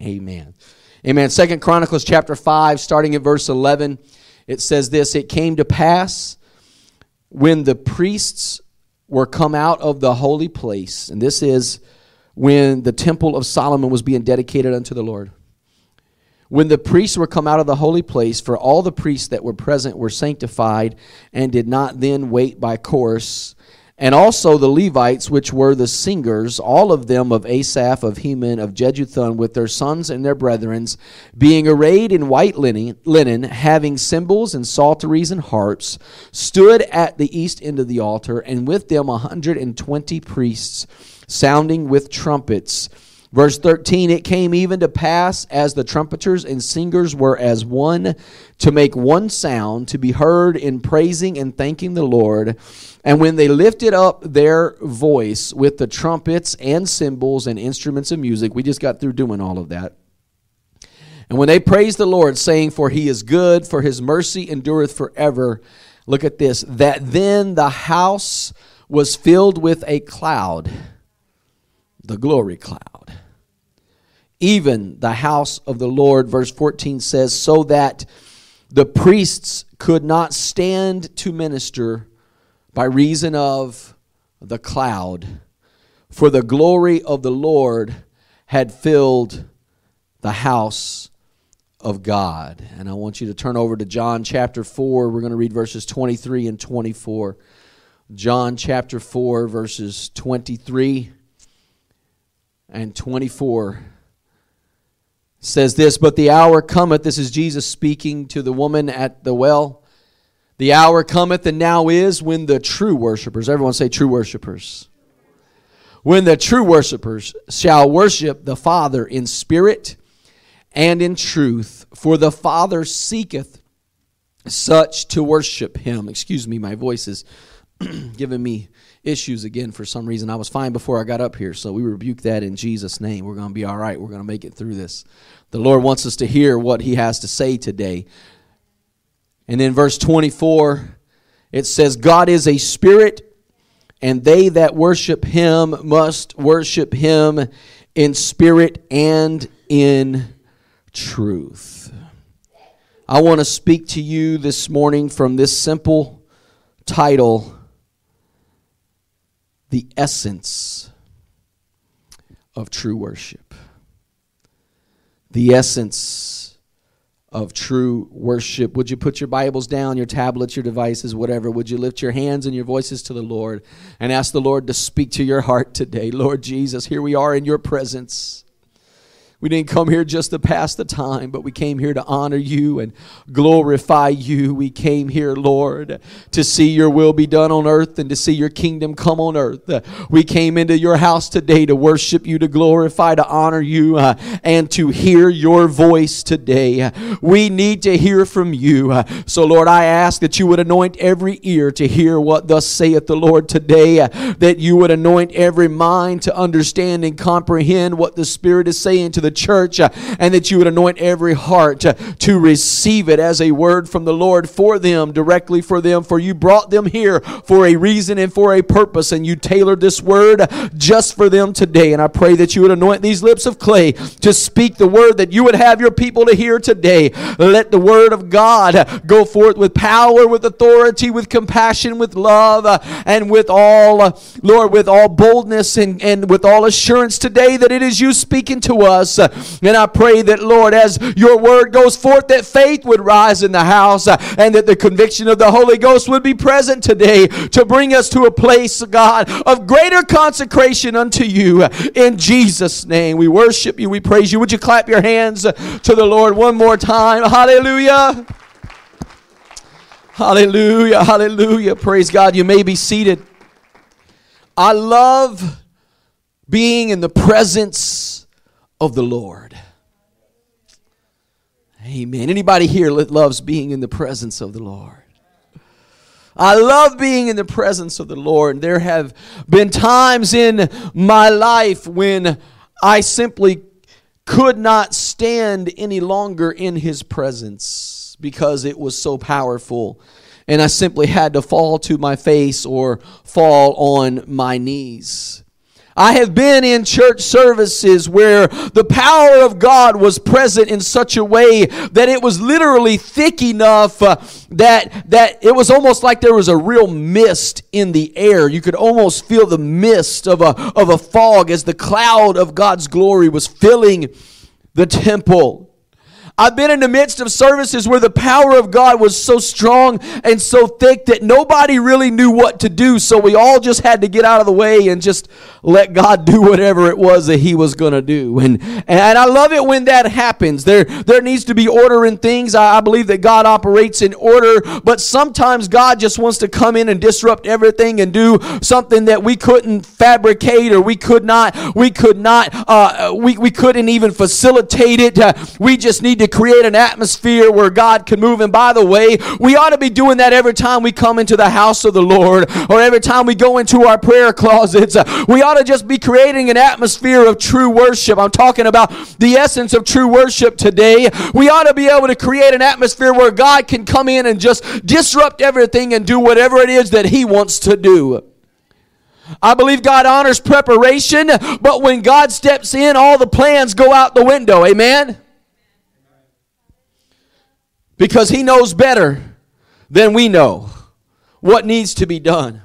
Amen. Amen. Second Chronicles chapter 5, starting at verse 11, it says this It came to pass when the priests were come out of the holy place, and this is when the temple of Solomon was being dedicated unto the Lord. When the priests were come out of the holy place, for all the priests that were present were sanctified and did not then wait by course and also the Levites, which were the singers, all of them of Asaph, of Heman, of Jeduthun, with their sons and their brethren, being arrayed in white linen, having cymbals and psalteries and harps, stood at the east end of the altar, and with them a hundred and twenty priests, sounding with trumpets. Verse 13 It came even to pass as the trumpeters and singers were as one to make one sound, to be heard in praising and thanking the Lord. And when they lifted up their voice with the trumpets and cymbals and instruments of music, we just got through doing all of that. And when they praised the Lord, saying, For he is good, for his mercy endureth forever, look at this, that then the house was filled with a cloud, the glory cloud. Even the house of the Lord, verse 14 says, so that the priests could not stand to minister by reason of the cloud. For the glory of the Lord had filled the house of God. And I want you to turn over to John chapter 4. We're going to read verses 23 and 24. John chapter 4, verses 23 and 24 says this But the hour cometh, this is Jesus speaking to the woman at the well the hour cometh and now is when the true worshipers, everyone say true worshipers, when the true worshipers shall worship the Father in spirit and in truth, for the Father seeketh such to worship him. Excuse me, my voice is giving me issues again for some reason. I was fine before I got up here, so we rebuke that in Jesus' name. We're going to be all right. We're going to make it through this. The Lord wants us to hear what He has to say today. And then verse 24, it says, God is a spirit, and they that worship him must worship him in spirit and in truth. I want to speak to you this morning from this simple title The Essence of True Worship. The Essence of true worship. Would you put your Bibles down, your tablets, your devices, whatever? Would you lift your hands and your voices to the Lord and ask the Lord to speak to your heart today? Lord Jesus, here we are in your presence. We didn't come here just to pass the time, but we came here to honor you and glorify you. We came here, Lord, to see your will be done on earth and to see your kingdom come on earth. we came into your house today to worship you, to glorify, to honor you, uh, and to hear your voice today. We need to hear from you. So, Lord, I ask that you would anoint every ear to hear what thus saith the Lord today, uh, that you would anoint every mind to understand and comprehend what the Spirit is saying to the church, uh, and that you would anoint every heart uh, to receive it as a word from the Lord for them, directly for them. For you brought them here for a reason and for a purpose, and you tailored this word just for them today. And I pray that you would anoint these lips of clay to speak the word that you would have your people to hear today. Let the word of God go forth with power, with authority, with compassion, with love, uh, and with all, Lord, with all boldness and, and with all assurance today that it is you speaking to us. And I pray that, Lord, as your word goes forth, that faith would rise in the house and that the conviction of the Holy Ghost would be present today to bring us to a place, God, of greater consecration unto you. In Jesus' name, we worship you, we praise you. Would you clap your hands to the Lord one more time? Hallelujah. Hallelujah. Hallelujah. Praise God. You may be seated. I love being in the presence of the Lord. Amen. Anybody here loves being in the presence of the Lord? I love being in the presence of the Lord. There have been times in my life when I simply could not stand any longer in His presence because it was so powerful. And I simply had to fall to my face or fall on my knees. I have been in church services where the power of God was present in such a way that it was literally thick enough uh, that that it was almost like there was a real mist in the air. You could almost feel the mist of a of a fog as the cloud of God's glory was filling the temple. I've been in the midst of services where the power of God was so strong and so thick that nobody really knew what to do. So we all just had to get out of the way and just let God do whatever it was that He was going to do. And, and I love it when that happens. There, there needs to be order in things. I, I believe that God operates in order, but sometimes God just wants to come in and disrupt everything and do something that we couldn't fabricate or we could not, we could not, uh, we, we couldn't even facilitate it. Uh, we just need to to create an atmosphere where God can move. And by the way, we ought to be doing that every time we come into the house of the Lord or every time we go into our prayer closets. Uh, we ought to just be creating an atmosphere of true worship. I'm talking about the essence of true worship today. We ought to be able to create an atmosphere where God can come in and just disrupt everything and do whatever it is that He wants to do. I believe God honors preparation, but when God steps in, all the plans go out the window. Amen? Because he knows better than we know what needs to be done.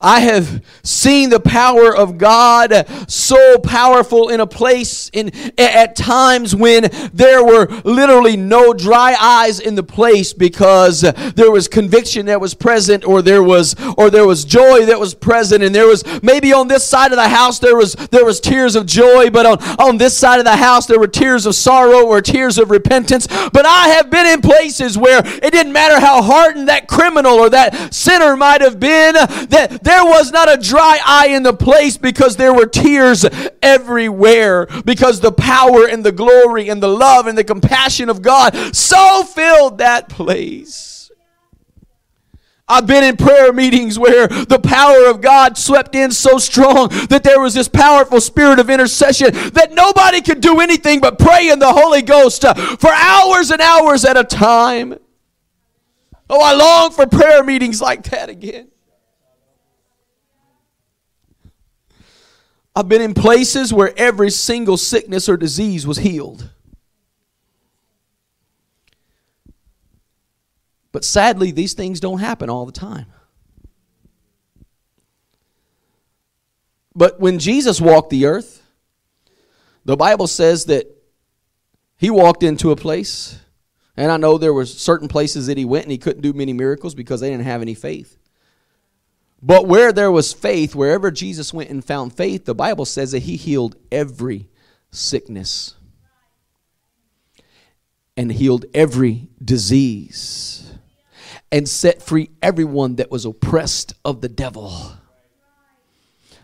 I have seen the power of God so powerful in a place in at times when there were literally no dry eyes in the place because there was conviction that was present or there was or there was joy that was present. And there was maybe on this side of the house there was there was tears of joy but on on this side of the house there were tears of sorrow or tears of repentance. But I have been in places where it didn't matter how hardened that criminal or that sinner might have been that there was not a dry eye in the place because there were tears everywhere because the power and the glory and the love and the compassion of God so filled that place. I've been in prayer meetings where the power of God swept in so strong that there was this powerful spirit of intercession that nobody could do anything but pray in the Holy Ghost uh, for hours and hours at a time. Oh, I long for prayer meetings like that again. I've been in places where every single sickness or disease was healed. But sadly, these things don't happen all the time. But when Jesus walked the earth, the Bible says that he walked into a place, and I know there were certain places that he went and he couldn't do many miracles because they didn't have any faith. But where there was faith, wherever Jesus went and found faith, the Bible says that he healed every sickness and healed every disease and set free everyone that was oppressed of the devil.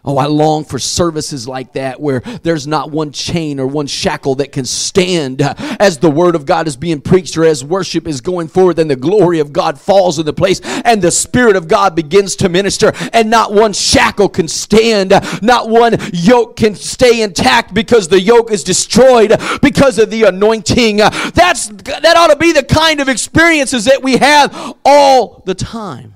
Oh, I long for services like that where there's not one chain or one shackle that can stand uh, as the word of God is being preached or as worship is going forward. Then the glory of God falls in the place and the spirit of God begins to minister, and not one shackle can stand, uh, not one yoke can stay intact because the yoke is destroyed uh, because of the anointing. That's that ought to be the kind of experiences that we have all the time.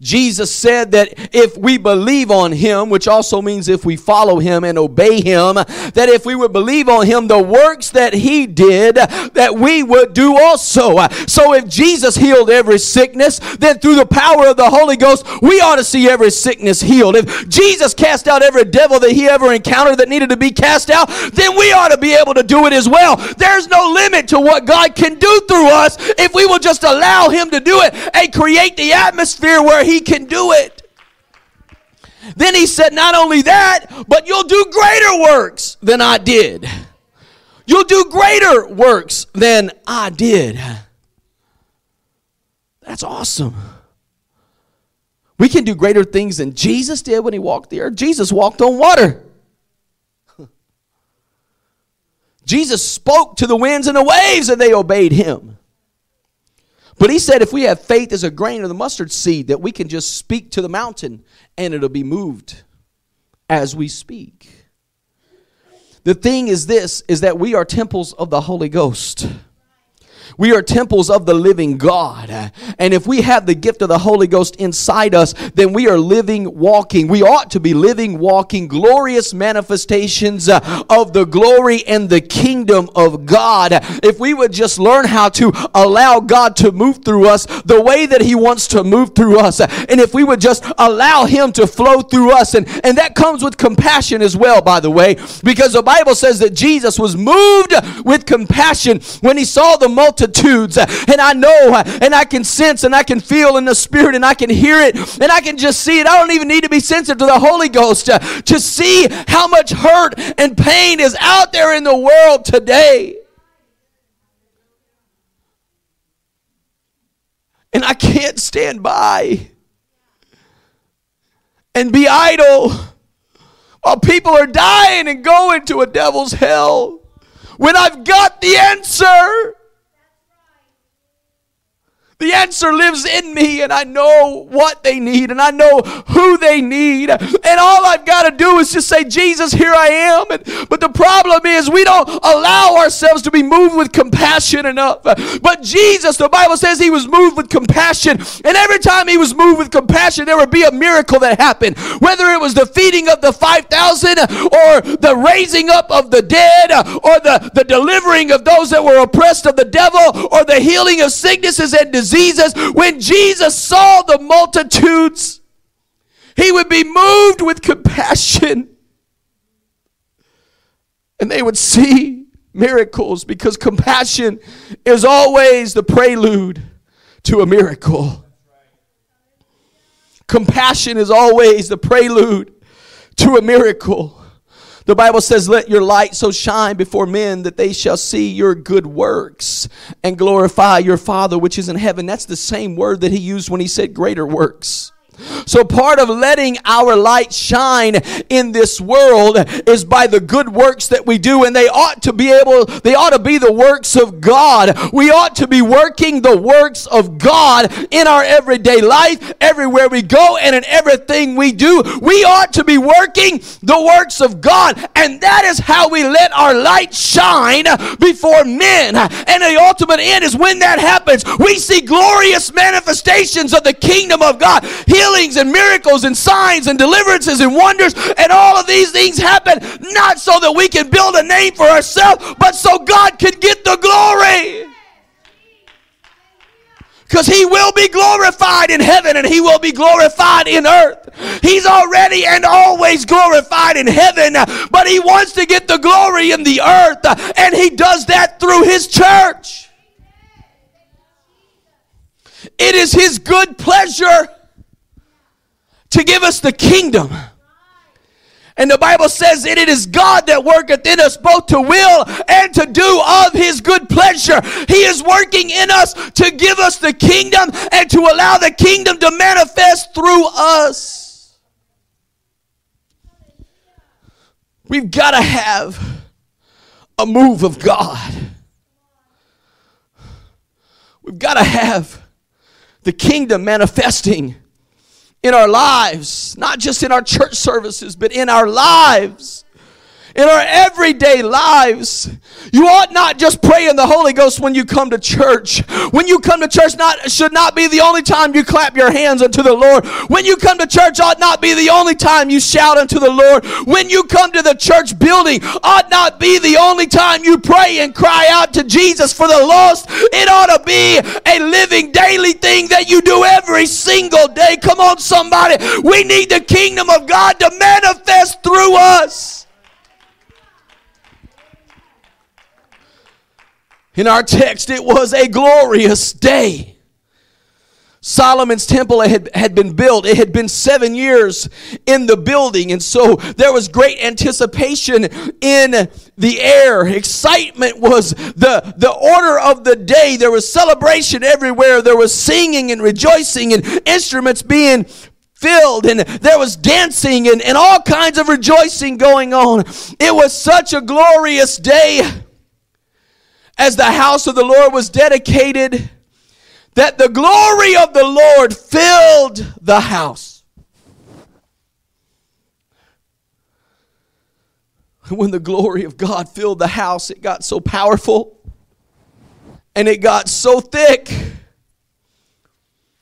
Jesus said that if we believe on him, which also means if we follow him and obey him, that if we would believe on him, the works that he did, that we would do also. So if Jesus healed every sickness, then through the power of the Holy Ghost, we ought to see every sickness healed. If Jesus cast out every devil that he ever encountered that needed to be cast out, then we ought to be able to do it as well. There's no limit to what God can do through us if we will just allow him to do it and create the atmosphere where he can do it. Then he said, Not only that, but you'll do greater works than I did. You'll do greater works than I did. That's awesome. We can do greater things than Jesus did when he walked the earth. Jesus walked on water. Jesus spoke to the winds and the waves and they obeyed him. But he said if we have faith as a grain of the mustard seed, that we can just speak to the mountain and it'll be moved as we speak. The thing is this is that we are temples of the Holy Ghost. We are temples of the living God. And if we have the gift of the Holy Ghost inside us, then we are living, walking. We ought to be living, walking, glorious manifestations uh, of the glory and the kingdom of God. If we would just learn how to allow God to move through us the way that He wants to move through us, and if we would just allow Him to flow through us, and, and that comes with compassion as well, by the way, because the Bible says that Jesus was moved with compassion when He saw the multitudes. And I know, and I can sense, and I can feel in the Spirit, and I can hear it, and I can just see it. I don't even need to be sensitive to the Holy Ghost to, to see how much hurt and pain is out there in the world today. And I can't stand by and be idle while people are dying and going to a devil's hell when I've got the answer. The answer lives in me, and I know what they need, and I know who they need. And all I've got to do is just say, Jesus, here I am. And, but the problem is, we don't allow ourselves to be moved with compassion enough. But Jesus, the Bible says he was moved with compassion. And every time he was moved with compassion, there would be a miracle that happened. Whether it was the feeding of the 5,000, or the raising up of the dead, or the, the delivering of those that were oppressed of the devil, or the healing of sicknesses and diseases diseases, when Jesus saw the multitudes, he would be moved with compassion. And they would see miracles because compassion is always the prelude to a miracle. Compassion is always the prelude to a miracle. The Bible says, Let your light so shine before men that they shall see your good works and glorify your Father which is in heaven. That's the same word that he used when he said greater works. So part of letting our light shine in this world is by the good works that we do and they ought to be able they ought to be the works of God. We ought to be working the works of God in our everyday life, everywhere we go and in everything we do. We ought to be working the works of God and that is how we let our light shine before men. And the ultimate end is when that happens, we see glorious manifestations of the kingdom of God. He healings and miracles and signs and deliverances and wonders. And all of these things happen not so that we can build a name for ourselves, but so God can get the glory. Because he will be glorified in heaven and he will be glorified in earth. He's already and always glorified in heaven, but he wants to get the glory in the earth, and he does that through his church. It is his good pleasure to give us the kingdom. And the Bible says that it is God that worketh in us both to will and to do of his good pleasure. He is working in us to give us the kingdom and to allow the kingdom to manifest through us. We've got to have a move of God. We've got to have the kingdom manifesting in our lives, not just in our church services, but in our lives in our everyday lives. You ought not just pray in the Holy Ghost when you come to church. When you come to church, not should not be the only time you clap your hands unto the Lord. When you come to church, ought not be the only time you shout unto the Lord. When you come to the church building, ought not be the only time you pray and cry out to Jesus for the lost. It ought to be a living daily thing that you do every single day. Come on, somebody. We need the kingdom of God to manifest through us. In our text, it was a glorious day. Solomon's temple had, had been built. It had been seven years in the building. And so there was great anticipation in the air. Excitement was the, the order of the day. There was celebration everywhere. There was singing and rejoicing and instruments being filled and there was dancing and, and all kinds of rejoicing going on. It was such a glorious day as the house of the Lord was dedicated, that the glory of the Lord filled the house. When the glory of God filled the house, it got so powerful And it got so thick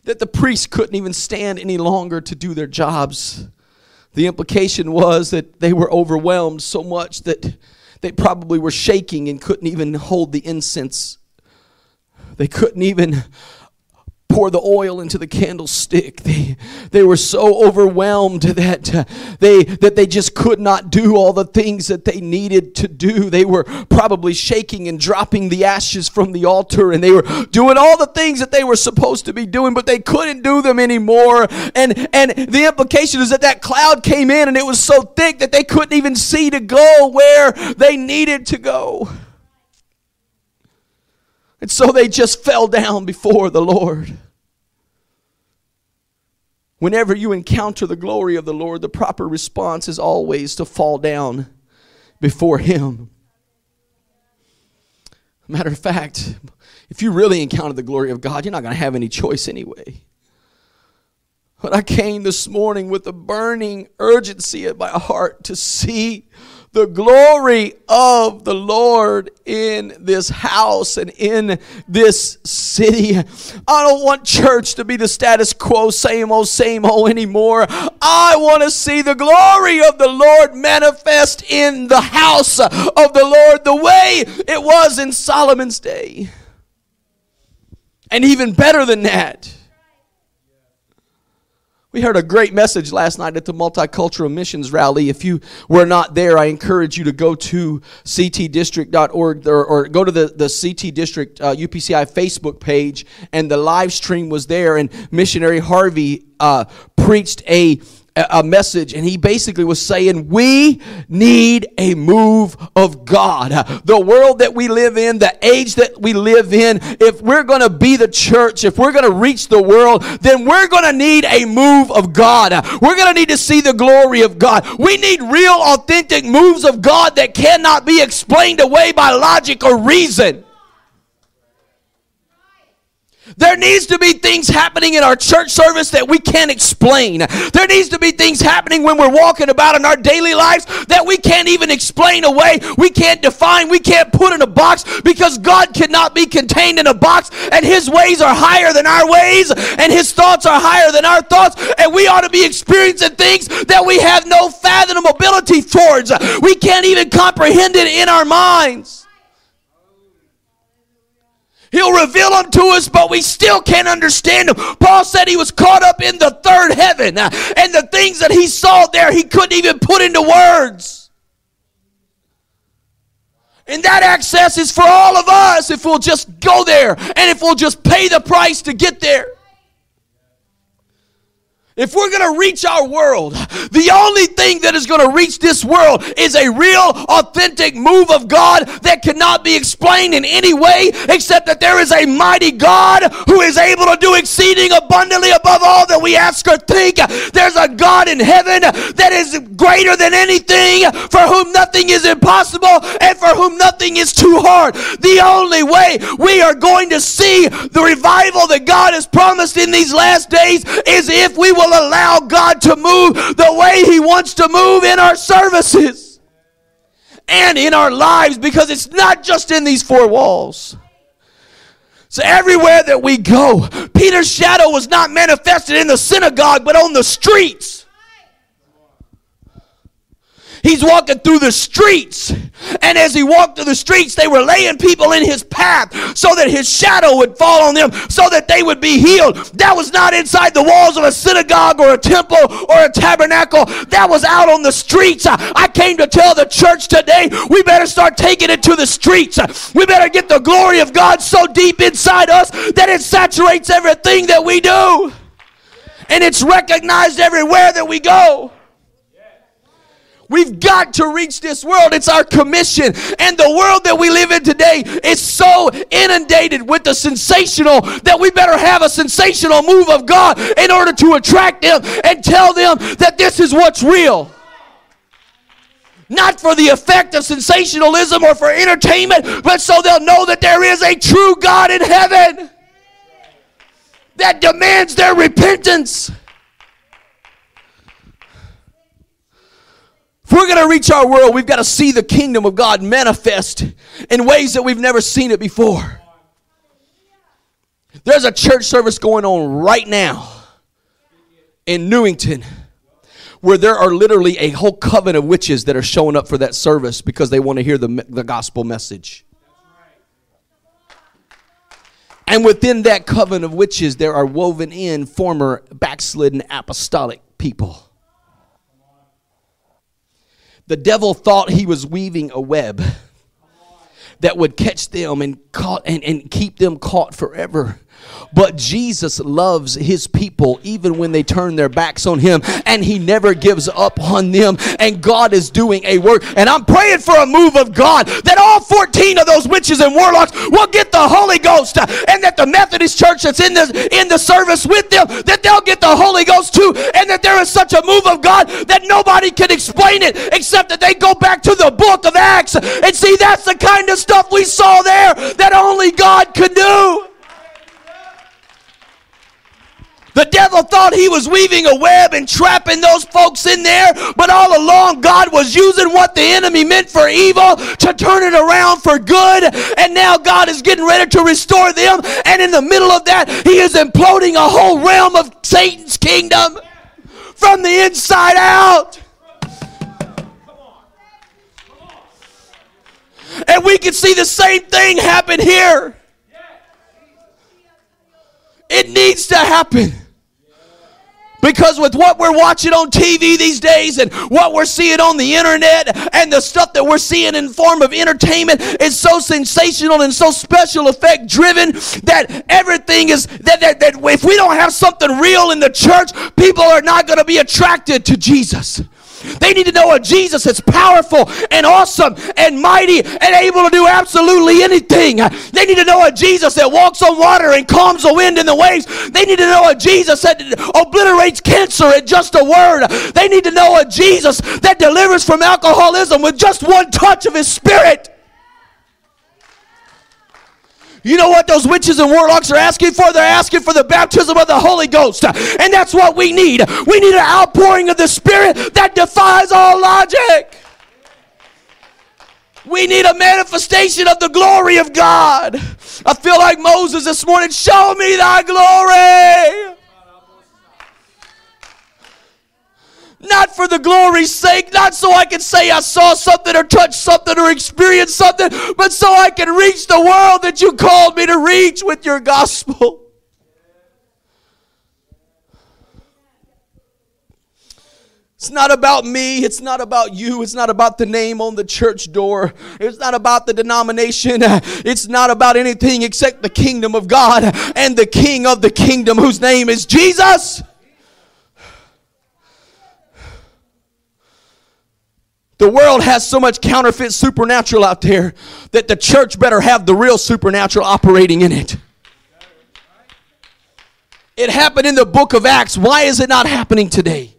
that the priests couldn't even stand any longer to do their jobs. The implication was that they were overwhelmed so much that they probably were shaking and couldn't even hold the incense. They couldn't even pour the oil into the candlestick. They, they were so overwhelmed that uh, they that they just could not do all the things that they needed to do. They were probably shaking and dropping the ashes from the altar and they were doing all the things that they were supposed to be doing, but they couldn't do them anymore. And and the implication is that that cloud came in and it was so thick that they couldn't even see to go where they needed to go. And so they just fell down before the Lord. Whenever you encounter the glory of the Lord, the proper response is always to fall down before Him. Matter of fact, if you really encounter the glory of God, you're not going to have any choice anyway. But I came this morning with a burning urgency in my heart to see the glory of the Lord in this house and in this city. I don't want church to be the status quo, same old, same old anymore. I want to see the glory of the Lord manifest in the house of the Lord the way it was in Solomon's day. And even better than that. We heard a great message last night at the Multicultural Missions Rally. If you were not there, I encourage you to go to ctdistrict.org or, or go to the, the CT District uh, UPCI Facebook page, and the live stream was there. And missionary Harvey uh, preached a a message and he basically was saying we need a move of God. The world that we live in, the age that we live in, if we're going to be the church, if we're going to reach the world, then we're going to need a move of God. We're going to need to see the glory of God. We need real authentic moves of God that cannot be explained away by logic or reason. There needs to be things happening in our church service that we can't explain. There needs to be things happening when we're walking about in our daily lives that we can't even explain away. We can't define. We can't put in a box because God cannot be contained in a box and His ways are higher than our ways and His thoughts are higher than our thoughts. And we ought to be experiencing things that we have no fathomability towards. We can't even comprehend it in our minds. He'll reveal them to us, but we still can't understand them. Paul said he was caught up in the third heaven, uh, and the things that he saw there, he couldn't even put into words. And that access is for all of us if we'll just go there and if we'll just pay the price to get there. If we're going to reach our world, the only thing that is going to reach this world is a real, authentic move of God that cannot be explained in any way except that there is a mighty God who is able to do exceeding abundantly above all that we ask or think. There's a God in heaven that is greater than anything, for whom nothing is impossible and for whom nothing is too hard. The only way we are going to see the revival that God has promised in these last days is if we will will allow God to move the way He wants to move in our services and in our lives because it's not just in these four walls. So everywhere that we go, Peter's shadow was not manifested in the synagogue, but on the streets. He's walking through the streets. And as he walked through the streets, they were laying people in his path so that his shadow would fall on them, so that they would be healed. That was not inside the walls of a synagogue or a temple or a tabernacle. That was out on the streets. I came to tell the church today we better start taking it to the streets. We better get the glory of God so deep inside us that it saturates everything that we do. And it's recognized everywhere that we go. We've got to reach this world. It's our commission. And the world that we live in today is so inundated with the sensational that we better have a sensational move of God in order to attract them and tell them that this is what's real. Not for the effect of sensationalism or for entertainment, but so they'll know that there is a true God in heaven that demands their repentance. We're going to reach our world, we've got to see the kingdom of God manifest in ways that we've never seen it before. There's a church service going on right now in Newington where there are literally a whole coven of witches that are showing up for that service because they want to hear the, the gospel message. And within that coven of witches, there are woven in former backslidden apostolic people. The devil thought he was weaving a web that would catch them and caught and, and keep them caught forever. But Jesus loves his people even when they turn their backs on him, and he never gives up on them. And God is doing a work. And I'm praying for a move of God that all 14 of those witches and warlocks will get the Holy Ghost, and that the Methodist church that's in the in the service with them, that they'll get the Holy Ghost too, and that there is such a move of God that nobody can explain it except that they go back to the book of Acts and see that's the kind of stuff we saw there that only God could do. The devil thought he was weaving a web and trapping those folks in there, but all along God was using what the enemy meant for evil to turn it around for good. And now God is getting ready to restore them. And in the middle of that, he is imploding a whole realm of Satan's kingdom from the inside out. And we can see the same thing happen here. It needs to happen. Because with what we're watching on TV these days and what we're seeing on the internet and the stuff that we're seeing in form of entertainment is so sensational and so special effect driven that everything is that, that, that if we don't have something real in the church, people are not going to be attracted to Jesus. They need to know a Jesus that's powerful and awesome and mighty and able to do absolutely anything. They need to know a Jesus that walks on water and calms the wind and the waves. They need to know a Jesus that obliterates cancer at just a word. They need to know a Jesus that delivers from alcoholism with just one touch of his spirit. You know what those witches and warlocks are asking for? They're asking for the baptism of the Holy Ghost. And that's what we need. We need an outpouring of the Spirit that defies all logic. We need a manifestation of the glory of God. I feel like Moses this morning, show me thy glory. Not for the glory's sake, not so I can say I saw something or touched something or experienced something, but so I can reach the world that you called me to reach with your gospel. It's not about me. It's not about you. It's not about the name on the church door. It's not about the denomination. It's not about anything except the kingdom of God and the king of the kingdom whose name is Jesus. The world has so much counterfeit supernatural out there that the church better have the real supernatural operating in it. It happened in the book of Acts. Why is it not happening today?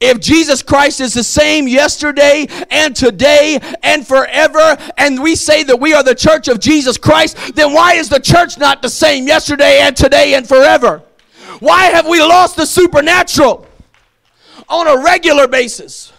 If Jesus Christ is the same yesterday and today and forever, and we say that we are the church of Jesus Christ, then why is the church not the same yesterday and today and forever? Why have we lost the supernatural on a regular basis?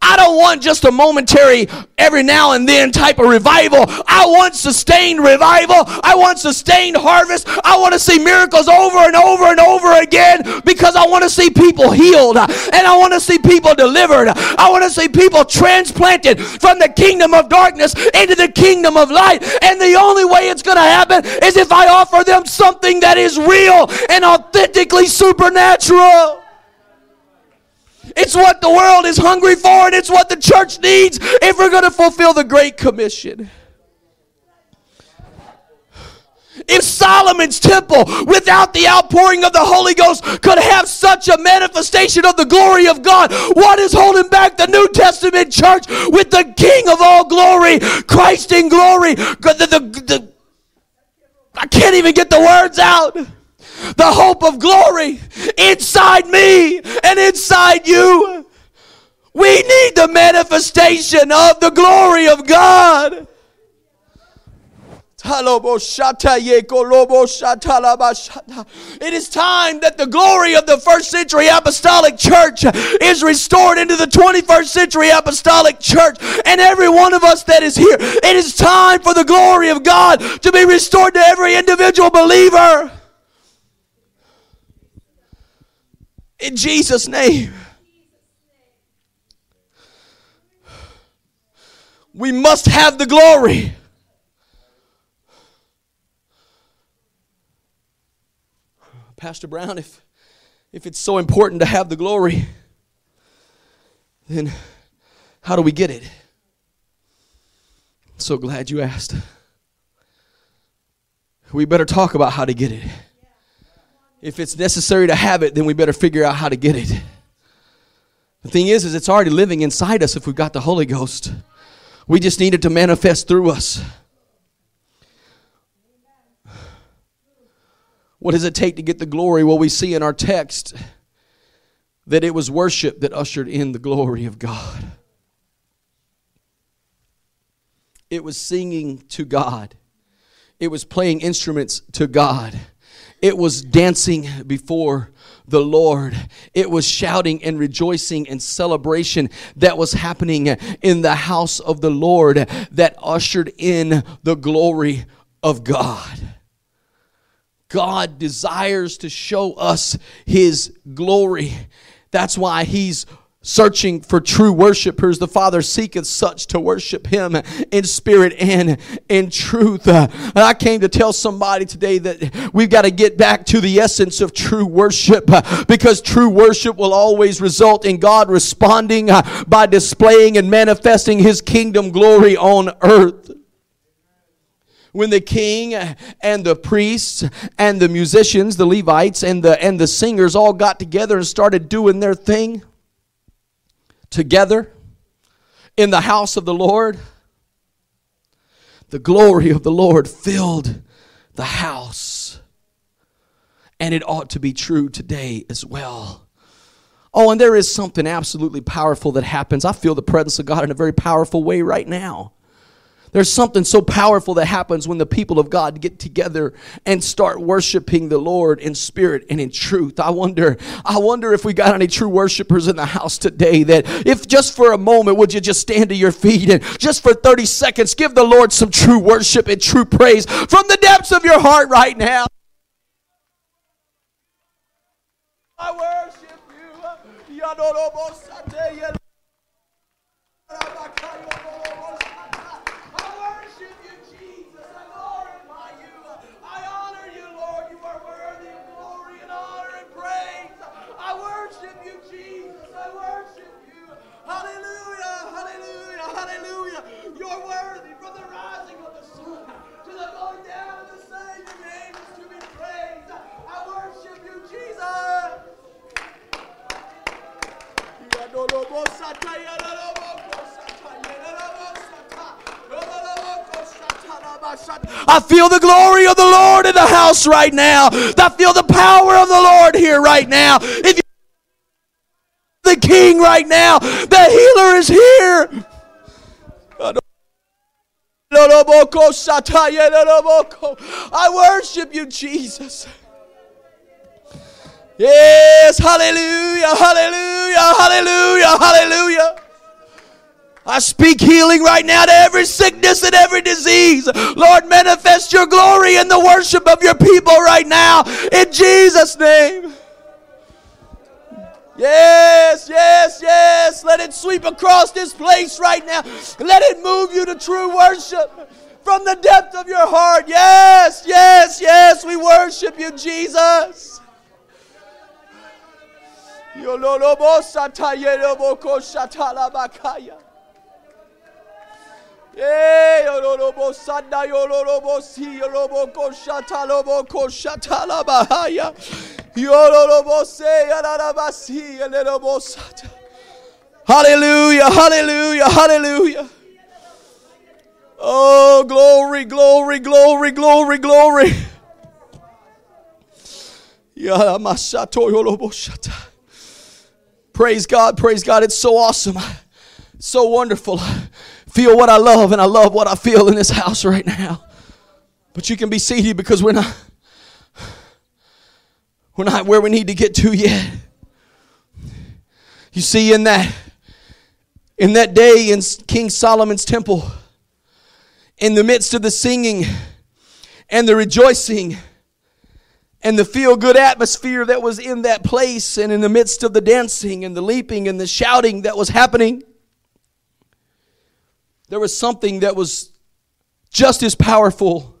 I don't want just a momentary, every now and then type of revival. I want sustained revival. I want sustained harvest. I want to see miracles over and over and over again because I want to see people healed and I want to see people delivered. I want to see people transplanted from the kingdom of darkness into the kingdom of light. And the only way it's going to happen is if I offer them something that is real and authentically supernatural. It's what the world is hungry for, and it's what the church needs if we're going to fulfill the Great Commission. If Solomon's temple, without the outpouring of the Holy Ghost, could have such a manifestation of the glory of God, what is holding back the New Testament church with the King of all glory, Christ in glory? The, the, the, I can't even get the words out the hope of glory inside me and inside you. We need the manifestation of the glory of God. It is time that the glory of the first century apostolic church is restored into the 21st century apostolic church. And every one of us that is here, it is time for the glory of God to be restored to every individual believer. In Jesus' name. We must have the glory. Pastor Brown, if, if it's so important to have the glory, then how do we get it? I'm so glad you asked. We better talk about how to get it. If it's necessary to have it, then we better figure out how to get it. The thing is, is it's already living inside us if we've got the Holy Ghost. We just need it to manifest through us. What does it take to get the glory? Well, we see in our text that it was worship that ushered in the glory of God. It was singing to God, it was playing instruments to God, it was dancing before the Lord. It was shouting and rejoicing and celebration that was happening in the house of the Lord that ushered in the glory of God. God desires to show us His glory. That's why He's searching for true worshipers. The Father seeketh such to worship Him in spirit and in truth. Uh, and I came to tell somebody today that we've got to get back to the essence of true worship uh, because true worship will always result in God responding uh, by displaying and manifesting His kingdom glory on earth when the king and the priests and the musicians, the Levites and the and the singers all got together and started doing their thing together in the house of the Lord, the glory of the Lord filled the house. And it ought to be true today as well. Oh, and there is something absolutely powerful that happens. I feel the presence of God in a very powerful way right now. There's something so powerful that happens when the people of God get together and start worshiping the Lord in spirit and in truth. I wonder, I wonder if we got any true worshipers in the house today that if just for a moment would you just stand to your feet and just for 30 seconds give the Lord some true worship and true praise from the depths of your heart right now. I worship you. I feel the glory of the Lord in the house right now. I feel the power of the Lord here right now. If you the King right now, the healer is here. I worship you, Jesus. Yes, hallelujah, hallelujah, hallelujah, hallelujah. I speak healing right now to every sickness and every disease. Lord, manifest your glory in the worship of your people right now in Jesus' name. Yes, yes, yes. Let it sweep across this place right now. Let it move you to true worship from the depth of your heart. Yes, yes, yes. We worship you, Jesus. Hallelujah, hallelujah, hallelujah. Oh, glory, glory, glory, glory, glory. Praise God, praise God. It's so awesome, so wonderful feel what I love and I love what I feel in this house right now. But you can be seated because we're not we're not where we need to get to yet. You see in that in that day in King Solomon's temple in the midst of the singing and the rejoicing and the feel good atmosphere that was in that place, and in the midst of the dancing and the leaping and the shouting that was happening, there was something that was just as powerful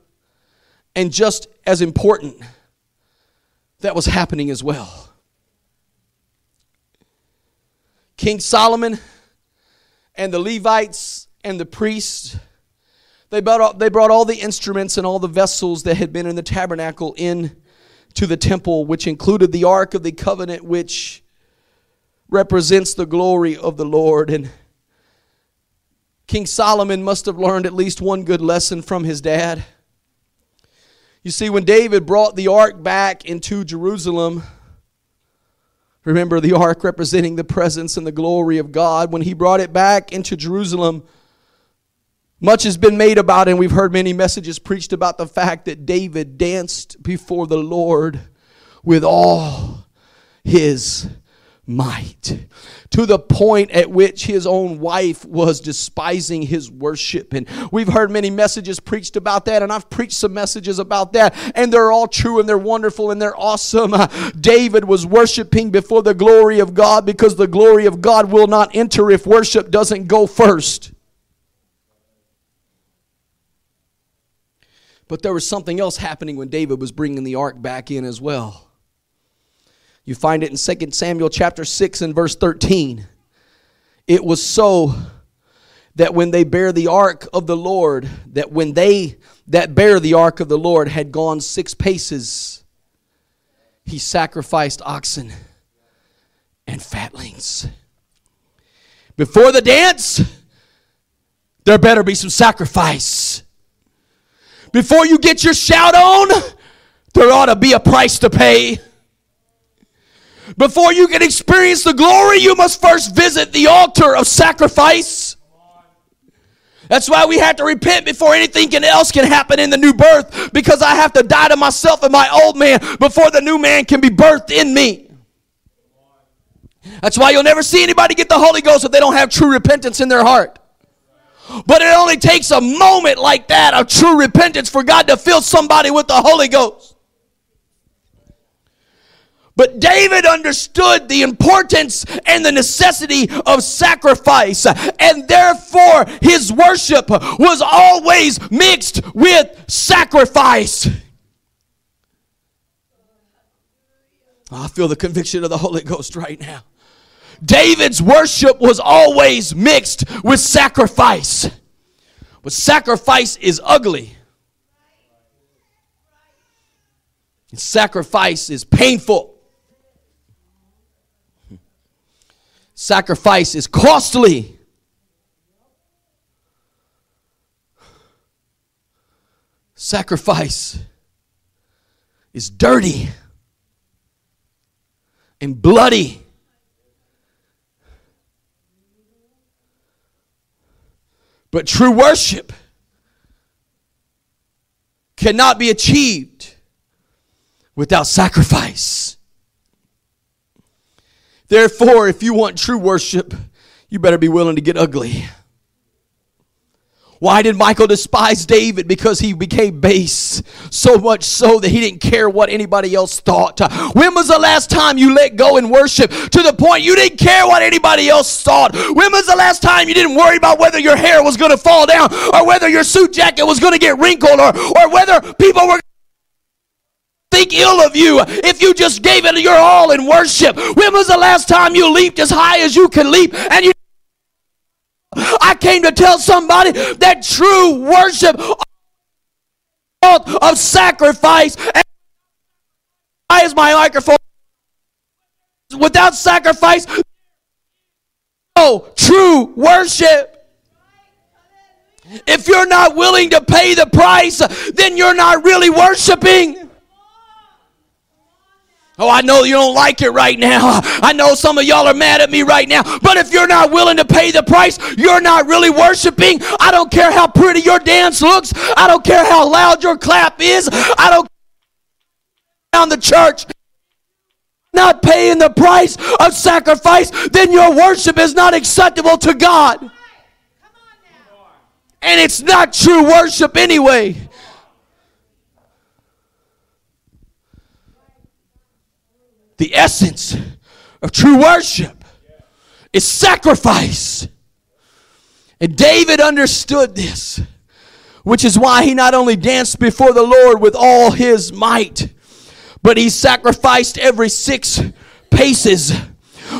and just as important that was happening as well. King Solomon and the Levites and the priests they brought, all, they brought all the instruments and all the vessels that had been in the tabernacle in to the temple, which included the Ark of the Covenant, which represents the glory of the Lord. And King Solomon must have learned at least one good lesson from his dad. You see, when David brought the ark back into Jerusalem, remember the ark representing the presence and the glory of God, when he brought it back into Jerusalem, much has been made about, it, and we've heard many messages preached about the fact that David danced before the Lord with all his might to the point at which his own wife was despising his worship. And we've heard many messages preached about that and I've preached some messages about that and they're all true and they're wonderful and they're awesome. Uh, David was worshiping before the glory of God because the glory of God will not enter if worship doesn't go first. But there was something else happening when David was bringing the ark back in as well. You find it in 2 Samuel chapter 6 and verse 13. It was so that when they bear the ark of the Lord, that when they that bear the ark of the Lord had gone six paces, he sacrificed oxen and fatlings. Before the dance, there better be some sacrifice. Before you get your shout on, there ought to be a price to pay. Before you can experience the glory, you must first visit the altar of sacrifice. That's why we have to repent before anything else can happen in the new birth because I have to die to myself and my old man before the new man can be birthed in me. That's why you'll never see anybody get the Holy Ghost if they don't have true repentance in their heart. But it only takes a moment like that of true repentance for God to fill somebody with the Holy Ghost. But David understood the importance and the necessity of sacrifice, and therefore his worship was always mixed with sacrifice. I feel the conviction of the Holy Ghost right now. David's worship was always mixed with sacrifice. But sacrifice is ugly. And sacrifice is painful. Sacrifice is costly. Sacrifice is dirty and bloody. But true worship cannot be achieved without sacrifice. Therefore, if you want true worship, you better be willing to get ugly. Why did Michal despise David? Because he became base. So much so that he didn't care what anybody else thought. When was the last time you let go in worship to the point you didn't care what anybody else thought? When was the last time you didn't worry about whether your hair was going to fall down or whether your suit jacket was going to get wrinkled or, or whether people were think ill of you if you just gave it your all in worship. When was the last time you leaped as high as you can leap and you I came to tell somebody that true worship of sacrifice and why is my microphone. Without sacrifice no true worship. If you're not willing to pay the price then you're not really worshiping Oh, I know you don't like it right now. I know some of y'all are mad at me right now. But if you're not willing to pay the price, you're not really worshiping. I don't care how pretty your dance looks. I don't care how loud your clap is. I don't down the church not paying the price of sacrifice, then your worship is not acceptable to God. And it's not true worship anyway. The essence of true worship is sacrifice. And David understood this, which is why he not only danced before the Lord with all his might, but he sacrificed every six paces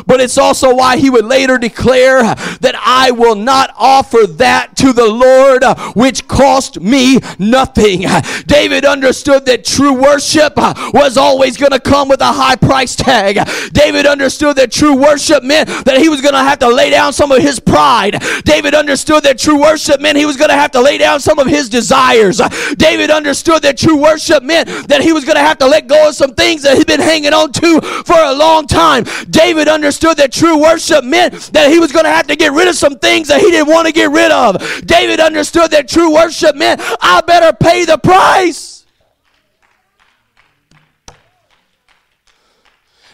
but it's also why he would later declare that I will not offer that to the Lord which cost me nothing. David understood that true worship was always going to come with a high price tag. David understood that true worship meant that he was going to have to lay down some of his pride. David understood that true worship meant he was going to have to lay down some of his desires. David understood that true worship meant that he was going to have to let go of some things that he'd been hanging on to for a long time. David understood understood that true worship meant that he was going to have to get rid of some things that he didn't want to get rid of. David understood that true worship meant I better pay the price.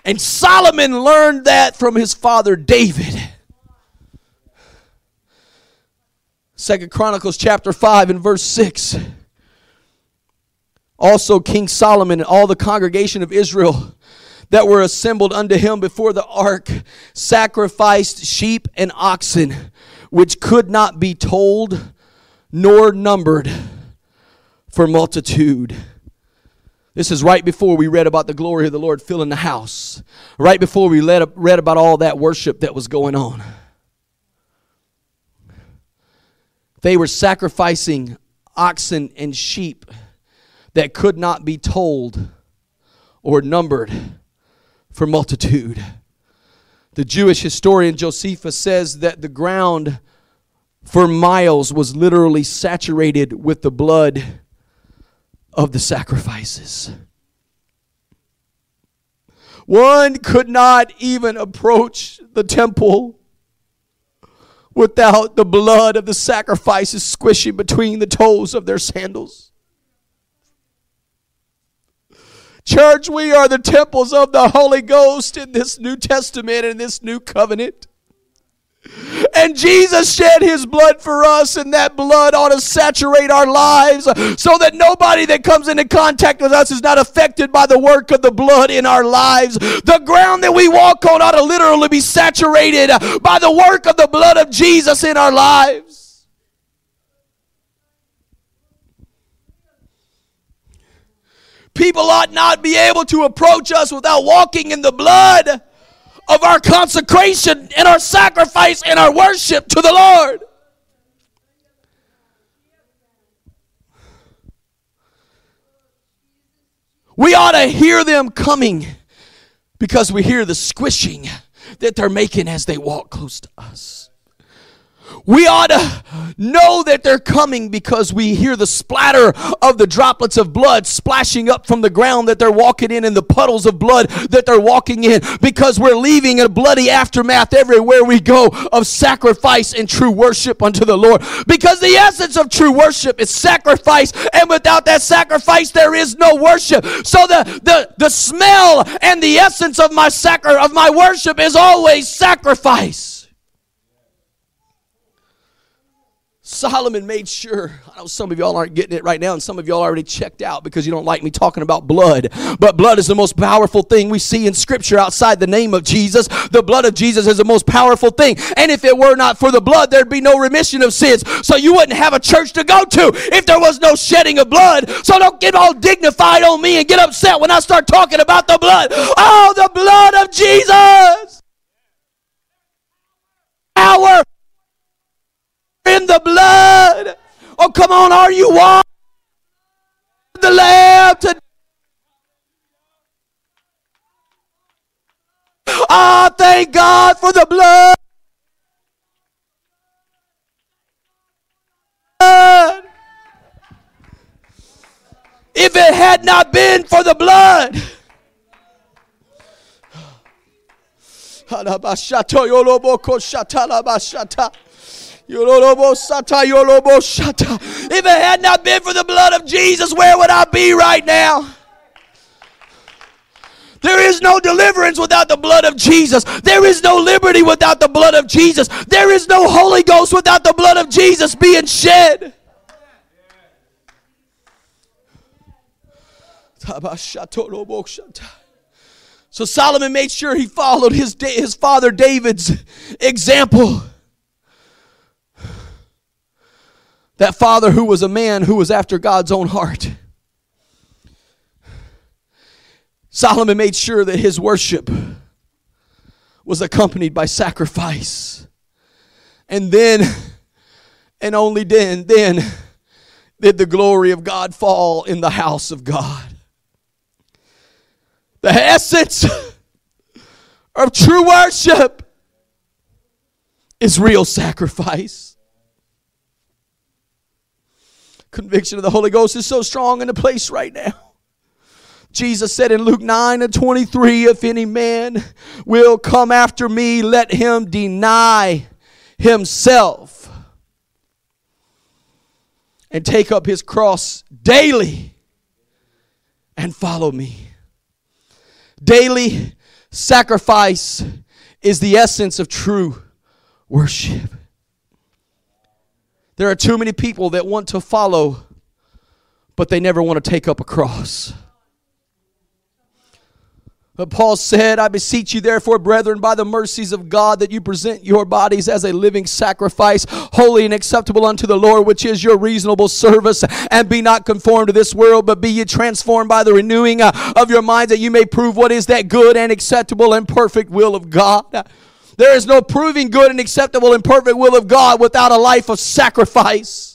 And Solomon learned that from his father David. Second Chronicles chapter 5 and verse 6. Also King Solomon and all the congregation of Israel that were assembled unto him before the ark sacrificed sheep and oxen, which could not be told nor numbered for multitude. This is right before we read about the glory of the Lord filling the house. Right before we read about all that worship that was going on. They were sacrificing oxen and sheep that could not be told or numbered for multitude. The Jewish historian Josephus says that the ground for miles was literally saturated with the blood of the sacrifices. One could not even approach the temple without the blood of the sacrifices squishing between the toes of their sandals. Church, we are the temples of the Holy Ghost in this New Testament and this new covenant. And Jesus shed his blood for us, and that blood ought to saturate our lives so that nobody that comes into contact with us is not affected by the work of the blood in our lives. The ground that we walk on ought to literally be saturated by the work of the blood of Jesus in our lives. People ought not be able to approach us without walking in the blood of our consecration and our sacrifice and our worship to the Lord. We ought to hear them coming because we hear the squishing that they're making as they walk close to us. We ought to know that they're coming because we hear the splatter of the droplets of blood splashing up from the ground that they're walking in and the puddles of blood that they're walking in because we're leaving a bloody aftermath everywhere we go of sacrifice and true worship unto the Lord. Because the essence of true worship is sacrifice, and without that sacrifice, there is no worship. So the, the, the smell and the essence of my sacri- of my worship is always sacrifice. Solomon made sure, I know some of y'all aren't getting it right now, and some of y'all already checked out because you don't like me talking about blood. But blood is the most powerful thing we see in Scripture outside the name of Jesus. The blood of Jesus is the most powerful thing. And if it were not for the blood, there'd be no remission of sins. So you wouldn't have a church to go to if there was no shedding of blood. So don't get all dignified on me and get upset when I start talking about the blood. Oh, the blood of Jesus! Power in the blood. Oh, come on, are you one? The Lamb to Ah, oh, thank God for the blood. If it had not been for the blood, If it had not been for the blood of Jesus, where would I be right now? There is no deliverance without the blood of Jesus. There is no liberty without the blood of Jesus. There is no Holy Ghost without the blood of Jesus being shed. So Solomon made sure he followed his, his father David's example. That father who was a man who was after God's own heart. Solomon made sure that his worship was accompanied by sacrifice. And then, and only then, then did the glory of God fall in the house of God. The essence of true worship is real sacrifice. Conviction of the Holy Ghost is so strong in the place right now. Jesus said in Luke 9 and 23 If any man will come after me, let him deny himself and take up his cross daily and follow me. Daily sacrifice is the essence of true worship. There are too many people that want to follow, but they never want to take up a cross. But Paul said, I beseech you, therefore, brethren, by the mercies of God, that you present your bodies as a living sacrifice, holy and acceptable unto the Lord, which is your reasonable service. And be not conformed to this world, but be ye transformed by the renewing uh, of your minds, that you may prove what is that good and acceptable and perfect will of God. There is no proving good and acceptable and perfect will of God without a life of sacrifice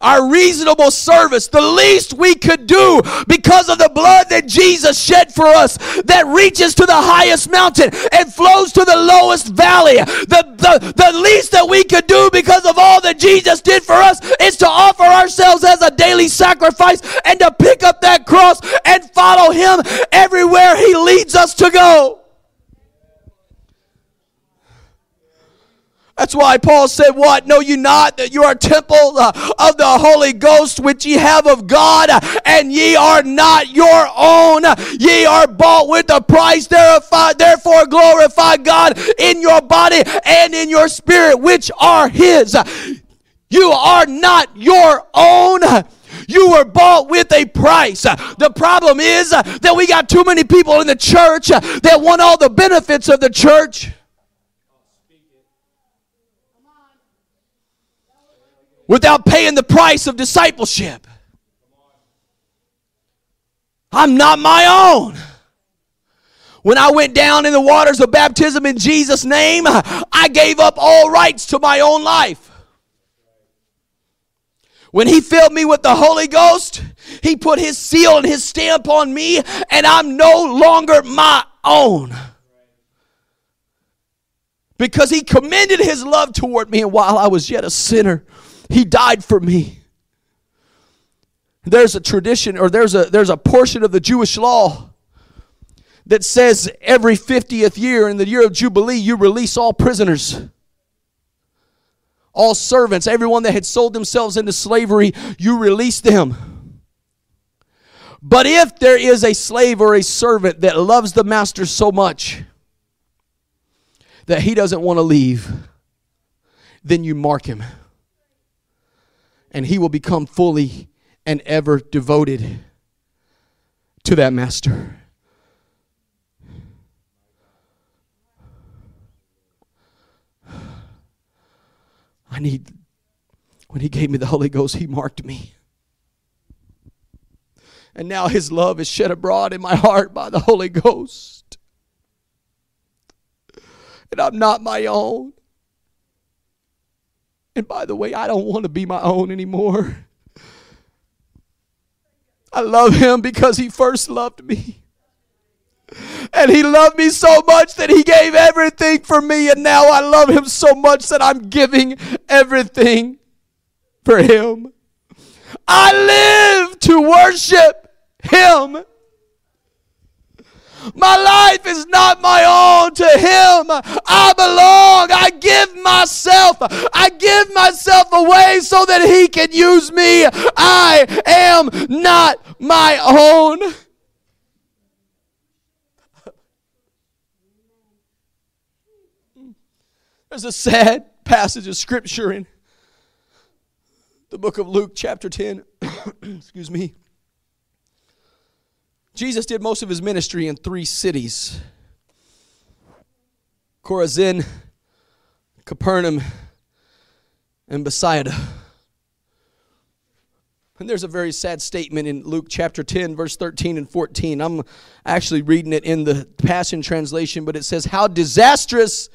our reasonable service, the least we could do because of the blood that Jesus shed for us that reaches to the highest mountain and flows to the lowest valley. The, the, the least that we could do because of all that Jesus did for us is to offer ourselves as a daily sacrifice and to pick up that cross and follow Him everywhere He leads us to go. That's why Paul said, What? Know you not that you are temple uh, of the Holy Ghost which ye have of God, and ye are not your own. Ye are bought with a price. Therefore, glorify God in your body and in your spirit, which are His. You are not your own. You were bought with a price. The problem is that we got too many people in the church that want all the benefits of the church. Without paying the price of discipleship. I'm not my own. When I went down in the waters of baptism in Jesus' name, I gave up all rights to my own life. When He filled me with the Holy Ghost, He put His seal and His stamp on me, and I'm no longer my own. Because He commended His love toward me, and while I was yet a sinner, he died for me. There's a tradition or there's a there's a portion of the Jewish law that says every 50th year in the year of Jubilee you release all prisoners. All servants, everyone that had sold themselves into slavery, you release them. But if there is a slave or a servant that loves the master so much that he doesn't want to leave, then you mark him and he will become fully and ever devoted to that master. I need, when he gave me the Holy Ghost, he marked me. And now his love is shed abroad in my heart by the Holy Ghost. And I'm not my own. And by the way, I don't want to be my own anymore. I love him because he first loved me. And he loved me so much that he gave everything for me. And now I love him so much that I'm giving everything for him. I live to worship him. My life is not my own. To Him I belong. I give myself. I give myself away so that He can use me. I am not my own. There's a sad passage of scripture in the book of Luke, chapter 10. Excuse me. Jesus did most of his ministry in three cities Chorazin, Capernaum, and Bethsaida. And there's a very sad statement in Luke chapter 10, verse 13 and 14. I'm actually reading it in the Passion Translation, but it says, How disastrous,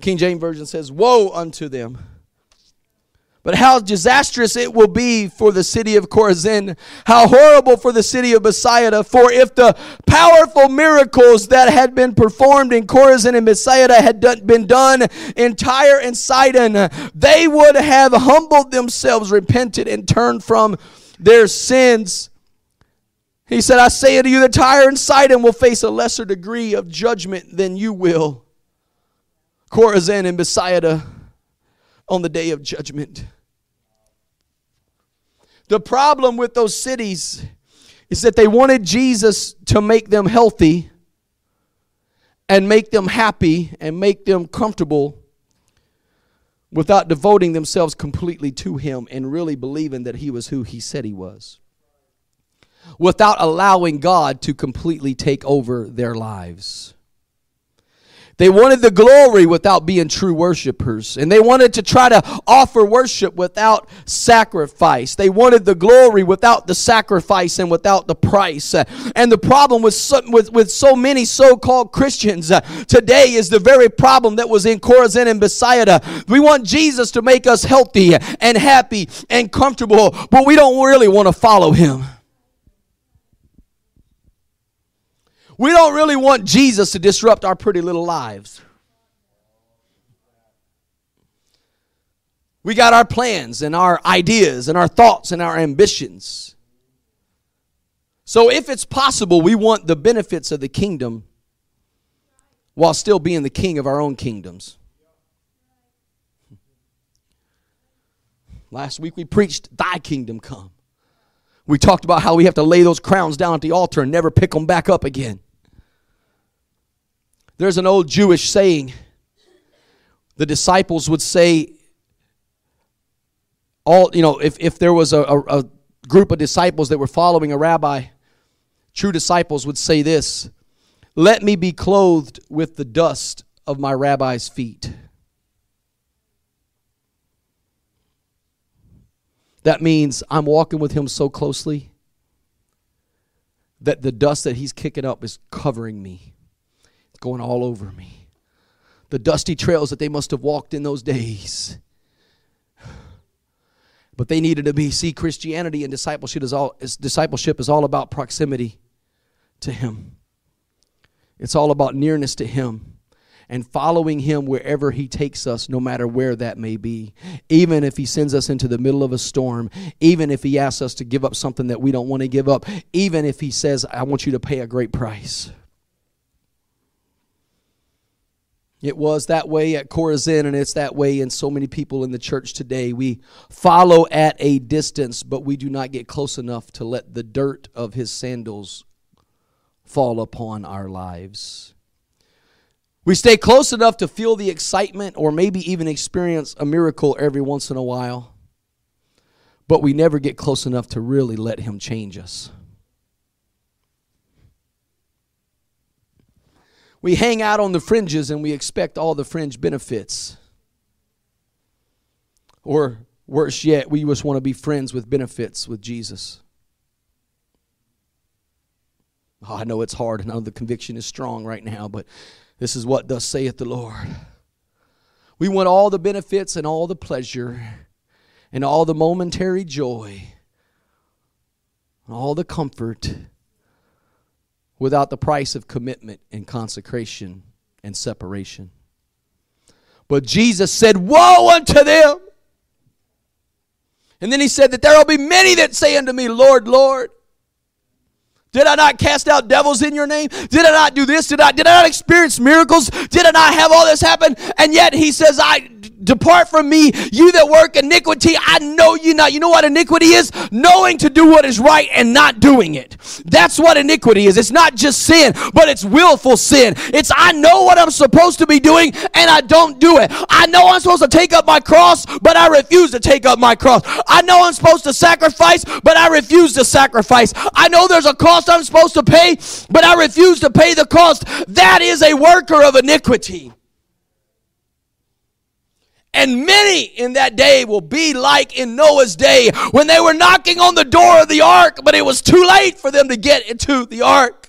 King James Version says, Woe unto them but how disastrous it will be for the city of Chorazin, how horrible for the city of Bethsaida. For if the powerful miracles that had been performed in Chorazin and Bethsaida had done, been done in Tyre and Sidon, they would have humbled themselves, repented, and turned from their sins. He said, I say unto you that Tyre and Sidon will face a lesser degree of judgment than you will. Chorazin and Bethsaida on the day of judgment. The problem with those cities is that they wanted Jesus to make them healthy and make them happy and make them comfortable without devoting themselves completely to Him and really believing that He was who He said He was. Without allowing God to completely take over their lives. They wanted the glory without being true worshipers. And they wanted to try to offer worship without sacrifice. They wanted the glory without the sacrifice and without the price. And the problem with so, with, with so many so called Christians uh, today is the very problem that was in Chorazin and Bethsaida. We want Jesus to make us healthy and happy and comfortable, but we don't really want to follow him. We don't really want Jesus to disrupt our pretty little lives. We got our plans and our ideas and our thoughts and our ambitions. So, if it's possible, we want the benefits of the kingdom while still being the king of our own kingdoms. Last week we preached, Thy kingdom come. We talked about how we have to lay those crowns down at the altar and never pick them back up again. There's an old Jewish saying. The disciples would say, all, you know, if, if there was a, a, a group of disciples that were following a rabbi, true disciples would say this Let me be clothed with the dust of my rabbi's feet. That means I'm walking with him so closely that the dust that he's kicking up is covering me going all over me. The dusty trails that they must have walked in those days. But they needed to be. See, Christianity and discipleship is all, is, discipleship is all about proximity to Him. It's all about nearness to Him and following Him wherever He takes us, no matter where that may be. Even if He sends us into the middle of a storm, even if He asks us to give up something that we don't want to give up, even if He says, I want you to pay a great price. It was that way at Chorazin, and it's that way in so many people in the church today. We follow at a distance, but we do not get close enough to let the dirt of his sandals fall upon our lives. We stay close enough to feel the excitement or maybe even experience a miracle every once in a while, but we never get close enough to really let him change us. We hang out on the fringes and we expect all the fringe benefits. Or worse yet, we just want to be friends with benefits with Jesus. Oh, I know it's hard. And I know the conviction is strong right now, but this is what thus saith the Lord. We want all the benefits and all the pleasure and all the momentary joy, and all the comfort without the price of commitment and consecration and separation. But Jesus said, Woe unto them! And then he said that there will be many that say unto me, Lord, Lord. Did I not cast out devils in your name? Did I not do this? Did I did I not experience miracles? Did I not have all this happen? And yet he says, I depart from me, you that work iniquity. I know you not. You know what iniquity is? Knowing to do what is right and not doing it. That's what iniquity is. It's not just sin, but it's willful sin. It's I know what I'm supposed to be doing and I don't do it. I know I'm supposed to take up my cross, but I refuse to take up my cross. I know I'm supposed to sacrifice, but I refuse to sacrifice. I know there's a cost I'm supposed to pay, but I refuse to pay the cost. That is a worker of iniquity. And many in that day will be like in Noah's day when they were knocking on the door of the ark, but it was too late for them to get into the ark.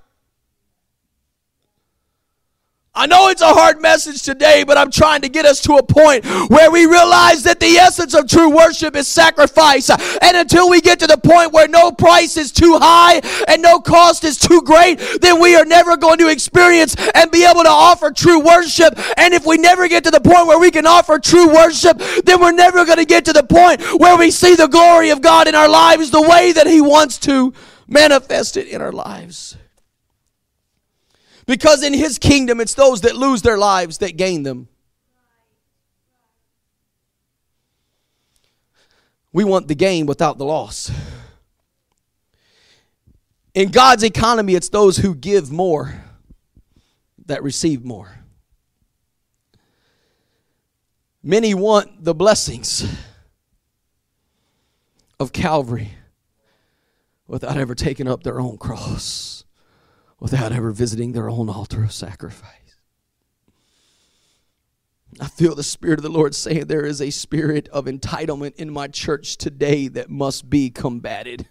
I know it's a hard message today, but I'm trying to get us to a point where we realize that the essence of true worship is sacrifice. And until we get to the point where no price is too high and no cost is too great, then we are never going to experience and be able to offer true worship. And if we never get to the point where we can offer true worship, then we're never going to get to the point where we see the glory of God in our lives the way that He wants to manifest it in our lives. Because in his kingdom, it's those that lose their lives that gain them. We want the gain without the loss. In God's economy, it's those who give more that receive more. Many want the blessings of Calvary without ever taking up their own cross without ever visiting their own altar of sacrifice. I feel the Spirit of the Lord saying there is a spirit of entitlement in my church today that must be combated.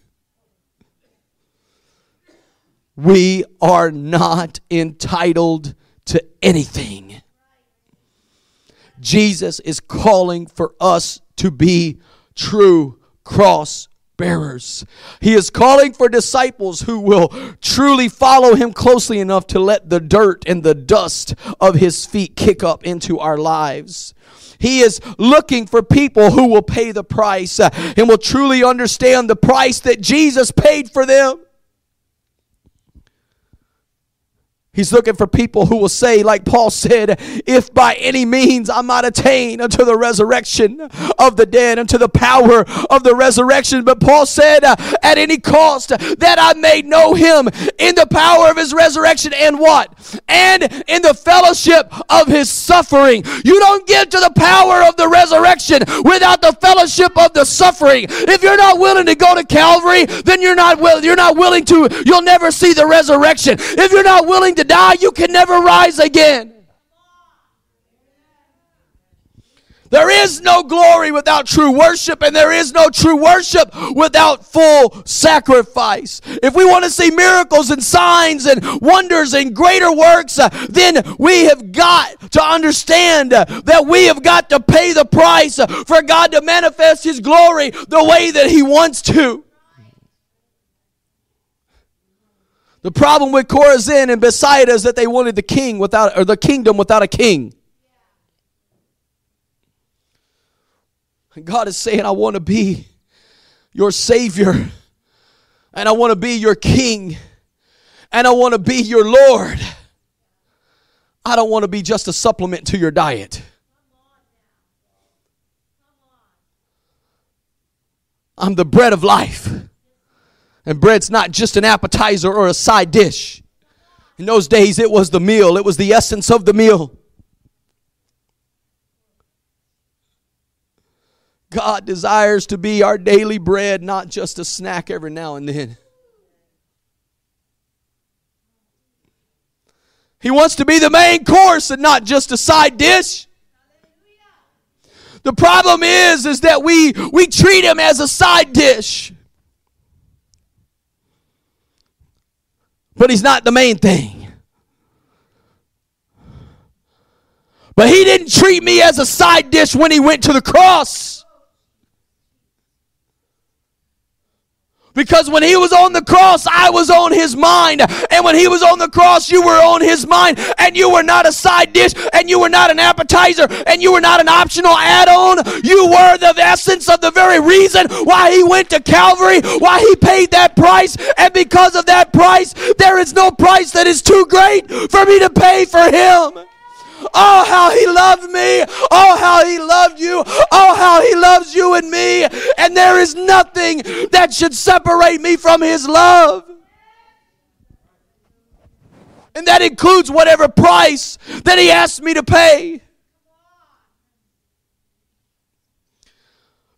We are not entitled to anything. Jesus is calling for us to be true cross bearers. He is calling for disciples who will truly follow him closely enough to let the dirt and the dust of his feet kick up into our lives. He is looking for people who will pay the price uh, and will truly understand the price that Jesus paid for them. He's looking for people who will say, like Paul said, if by any means I might attain unto the resurrection of the dead, unto the power of the resurrection. But Paul said, uh, at any cost, that I may know him in the power of his resurrection and what? And in the fellowship of his suffering. You don't get to the power of the resurrection without the fellowship of the suffering. If you're not willing to go to Calvary, then you're not will, you're not willing to, you'll never see the resurrection. If you're not willing to to die, you can never rise again. There is no glory without true worship, and there is no true worship without full sacrifice. If we want to see miracles and signs and wonders and greater works, uh, then we have got to understand uh, that we have got to pay the price uh, for God to manifest His glory the way that He wants to. The problem with Chorazin and Bethsaida is that they wanted the king without, or the kingdom without a king. And God is saying, I want to be your Savior, and I want to be your King, and I want to be your Lord. I don't want to be just a supplement to your diet. I'm the bread of life. And bread's not just an appetizer or a side dish. In those days, it was the meal, it was the essence of the meal. God desires to be our daily bread, not just a snack every now and then. He wants to be the main course and not just a side dish. The problem is is that we we treat him as a side dish. But he's not the main thing. But he didn't treat me as a side dish when he went to the cross. Because when he was on the cross, I was on his mind. And when he was on the cross, you were on his mind. And you were not a side dish. And you were not an appetizer. And you were not an optional add on. You were the essence of the very reason why he went to Calvary, why he paid that price. And because of that price, there is no price that is too great for me to pay for him. Oh, how he loved me. Oh, how he loved you. Oh, how he loves you and me. And there is nothing that should separate me from his love. And that includes whatever price that he asked me to pay.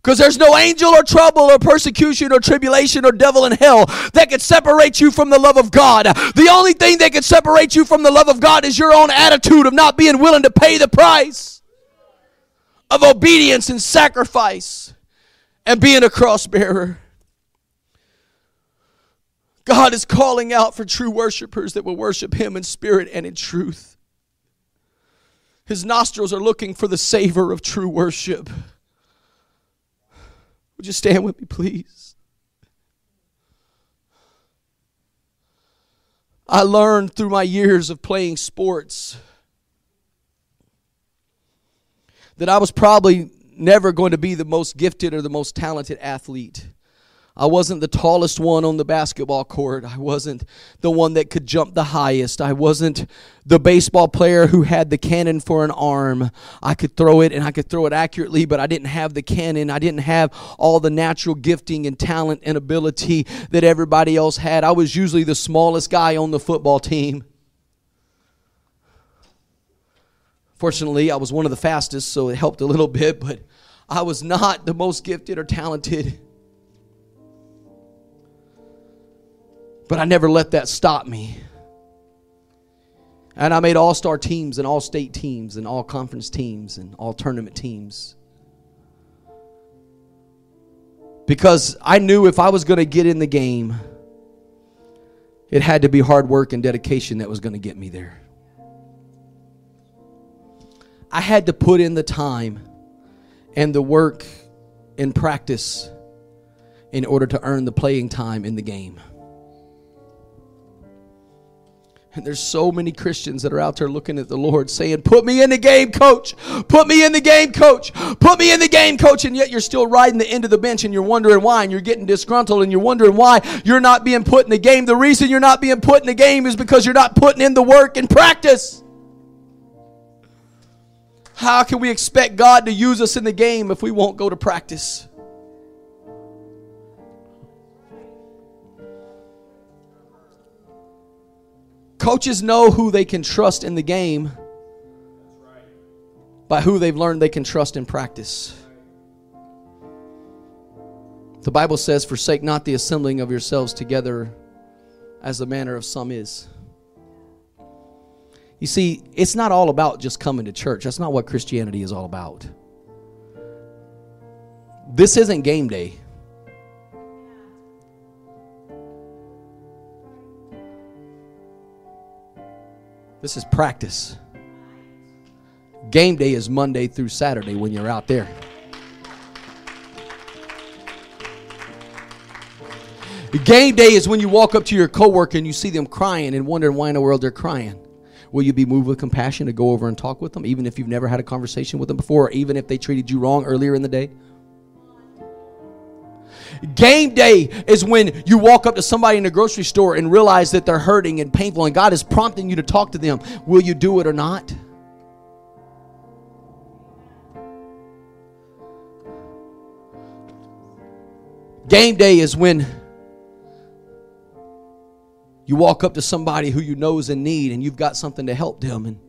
Because there's no angel or trouble or persecution or tribulation or devil in hell that can separate you from the love of God. The only thing that can separate you from the love of God is your own attitude of not being willing to pay the price of obedience and sacrifice and being a cross bearer. God is calling out for true worshipers that will worship Him in spirit and in truth. His nostrils are looking for the savor of true worship. Would you stand with me, please? I learned through my years of playing sports that I was probably never going to be the most gifted or the most talented athlete. I wasn't the tallest one on the basketball court. I wasn't the one that could jump the highest. I wasn't the baseball player who had the cannon for an arm. I could throw it and I could throw it accurately, but I didn't have the cannon. I didn't have all the natural gifting and talent and ability that everybody else had. I was usually the smallest guy on the football team. Fortunately, I was one of the fastest, so it helped a little bit, but I was not the most gifted or talented. But I never let that stop me. And I made all star teams and all state teams and all conference teams and all tournament teams. Because I knew if I was going to get in the game, it had to be hard work and dedication that was going to get me there. I had to put in the time and the work and practice in order to earn the playing time in the game. And there's so many Christians that are out there looking at the Lord saying, Put me in the game, coach. Put me in the game, coach. Put me in the game, coach. And yet you're still riding the end of the bench and you're wondering why. And you're getting disgruntled and you're wondering why you're not being put in the game. The reason you're not being put in the game is because you're not putting in the work and practice. How can we expect God to use us in the game if we won't go to practice? Coaches know who they can trust in the game by who they've learned they can trust in practice. The Bible says, Forsake not the assembling of yourselves together as the manner of some is. You see, it's not all about just coming to church. That's not what Christianity is all about. This isn't game day. This is practice. Game day is Monday through Saturday when you're out there. Game day is when you walk up to your coworker and you see them crying and wondering why in the world they're crying. Will you be moved with compassion to go over and talk with them, even if you've never had a conversation with them before, or even if they treated you wrong earlier in the day? Game day is when you walk up to somebody in the grocery store and realize that they're hurting and painful, and God is prompting you to talk to them. Will you do it or not? Game day is when you walk up to somebody who you know is in need and you've got something to help them and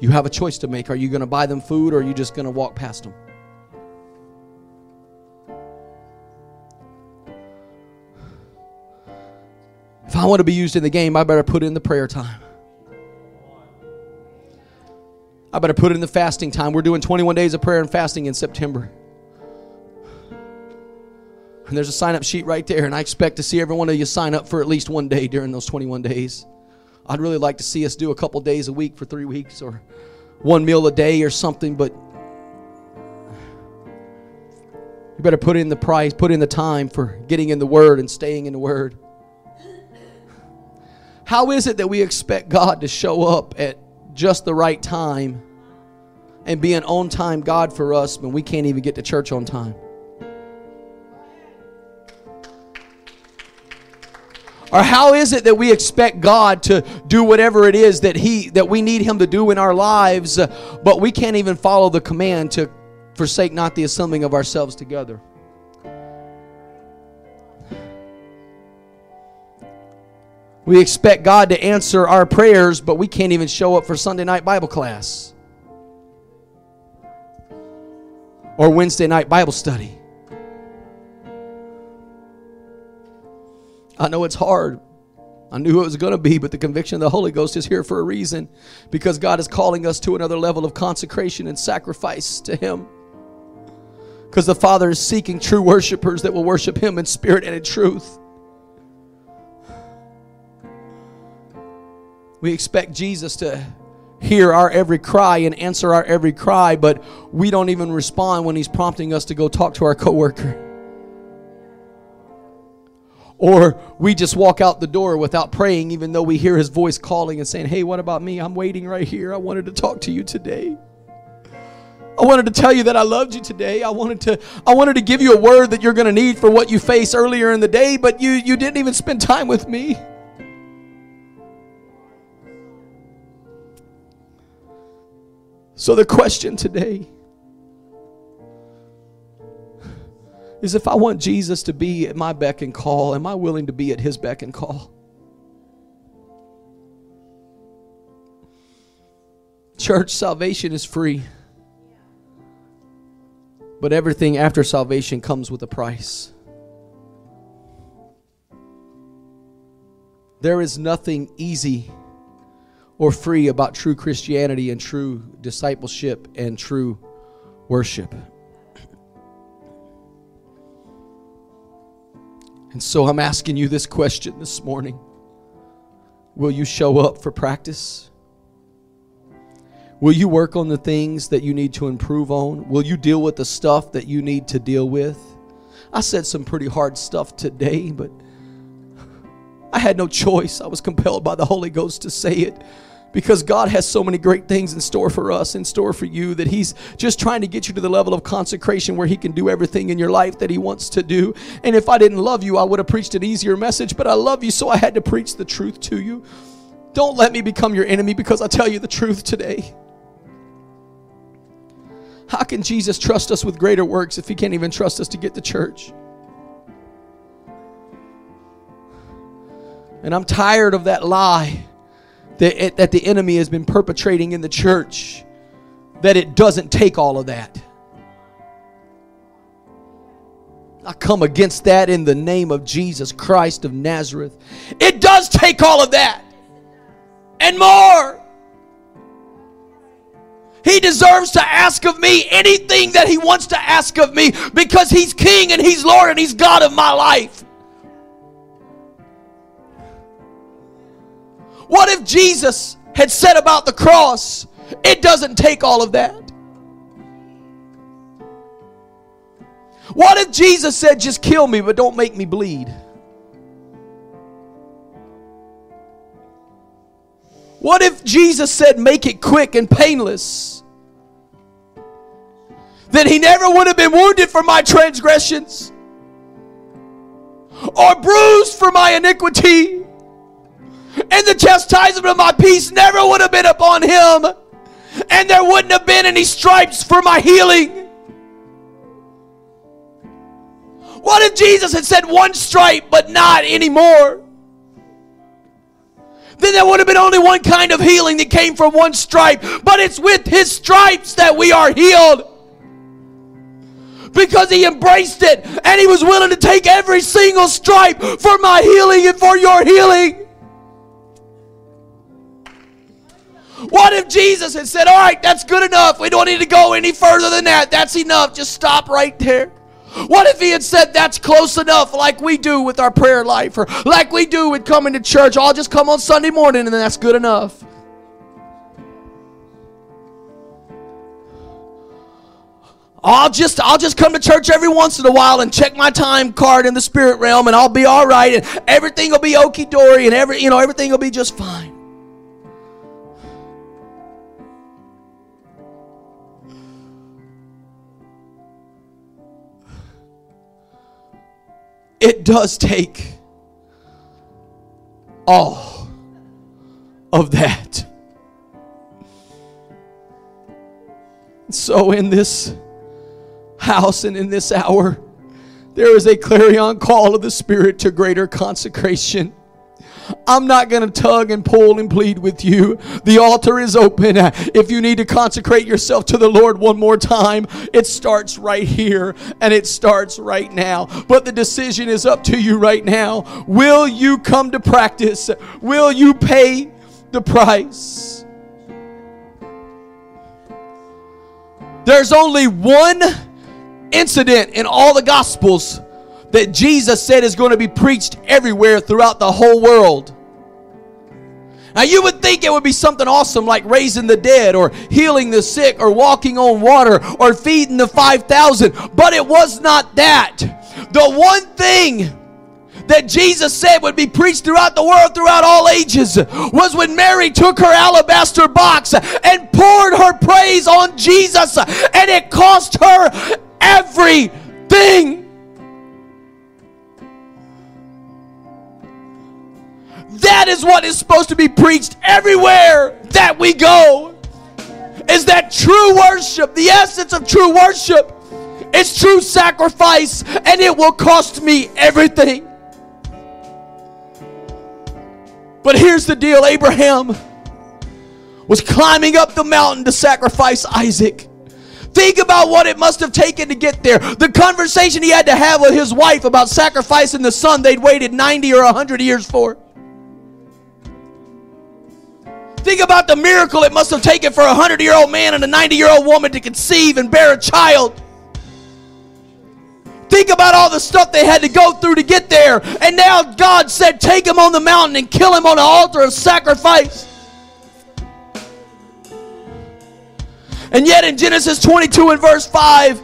you have a choice to make. Are you going to buy them food or are you just going to walk past them? If I want to be used in the game, I better put in the prayer time. I better put in the fasting time. We're doing 21 days of prayer and fasting in September. And there's a sign up sheet right there, and I expect to see every one of you sign up for at least one day during those 21 days. I'd really like to see us do a couple days a week for three weeks or one meal a day or something, but you better put in the price, put in the time for getting in the Word and staying in the Word. How is it that we expect God to show up at just the right time and be an on time God for us when we can't even get to church on time? Or how is it that we expect God to do whatever it is that he that we need him to do in our lives, uh, but we can't even follow the command to forsake not the assembling of ourselves together? We expect God to answer our prayers, but we can't even show up for Sunday night Bible class or Wednesday night Bible study. I know it's hard. I knew it was going to be, but the conviction of the Holy Ghost is here for a reason because God is calling us to another level of consecration and sacrifice to Him. Because the Father is seeking true worshipers that will worship Him in spirit and in truth. We expect Jesus to hear our every cry and answer our every cry, but we don't even respond when He's prompting us to go talk to our coworker. Or we just walk out the door without praying, even though we hear his voice calling and saying, Hey, what about me? I'm waiting right here. I wanted to talk to you today. I wanted to tell you that I loved you today. I wanted to I wanted to give you a word that you're going to need for what you face earlier in the day, but you you didn't even spend time with me. So the question today is if I want Jesus to be at my beck and call, am I willing to be at his beck and call? Church, salvation is free. But everything after salvation comes with a price. There is nothing easy or free about true Christianity and true discipleship and true worship. And so I'm asking you this question this morning Will you show up for practice? Will you work on the things that you need to improve on? Will you deal with the stuff that you need to deal with? I said some pretty hard stuff today, but I had no choice. I was compelled by the Holy Ghost to say it because God has so many great things in store for us, in store for you, that He's just trying to get you to the level of consecration where He can do everything in your life that He wants to do. And if I didn't love you, I would have preached an easier message, but I love you, so I had to preach the truth to you. Don't let me become your enemy because I tell you the truth today. How can Jesus trust us with greater works if He can't even trust us to get to church? And I'm tired of that lie that, that the enemy has been perpetrating in the church, that it doesn't take all of that. I come against that in the name of Jesus Christ of Nazareth. It does take all of that and more. He deserves to ask of me anything that he wants to ask of me because he's king and he's Lord and he's God of my life. What if Jesus had said about the cross, it doesn't take all of that? What if Jesus said, just kill me, but don't make me bleed? What if Jesus said, make it quick and painless? Then he never would have been wounded for my transgressions or bruised for my iniquity and the chastisement of my peace never would have been upon him, and there wouldn't have been any stripes for my healing. What if Jesus had said one stripe, but not anymore? Then there would have been only one kind of healing that came from one stripe, but it's with his stripes that we are healed because he embraced it and he was willing to take every single stripe for my healing and for your healing. What if Jesus had said, All right, that's good enough. We don't need to go any further than that. That's enough. Just stop right there. What if he had said that's close enough, like we do with our prayer life, or like we do with coming to church? I'll just come on Sunday morning and that's good enough. I'll just I'll just come to church every once in a while and check my time card in the spirit realm and I'll be all right and everything will be okie dory and every you know everything will be just fine. It does take all of that. So in this house and in this hour, there is a clarion call of the Spirit to greater consecration. I'm not going to tug and pull and plead with you. The altar is open. If you need to consecrate yourself to the Lord one more time, it starts right here and it starts right now. But the decision is up to you right now. Will you come to practice? Will you pay the price? There's only one incident in all the Gospels that Jesus said is going to be preached everywhere throughout the whole world. Now, you would think it would be something awesome like raising the dead or healing the sick or walking on water or feeding the 5,000, but it was not that. The one thing that Jesus said would be preached throughout the world, throughout all ages, was when Mary took her alabaster box and poured her praise on Jesus, and it cost her everything. That is what is supposed to be preached everywhere that we go. Is that true worship, the essence of true worship is true sacrifice, and it will cost me everything. But here's the deal Abraham was climbing up the mountain to sacrifice Isaac. Think about what it must have taken to get there. The conversation he had to have with his wife about sacrificing the son they'd waited 90 or 100 years for. Think about the miracle it must have taken for a 100 year old man and a 90 year old woman to conceive and bear a child. Think about all the stuff they had to go through to get there. And now God said, Take him on the mountain and kill him on the altar of sacrifice. And yet in Genesis 22 and verse 5,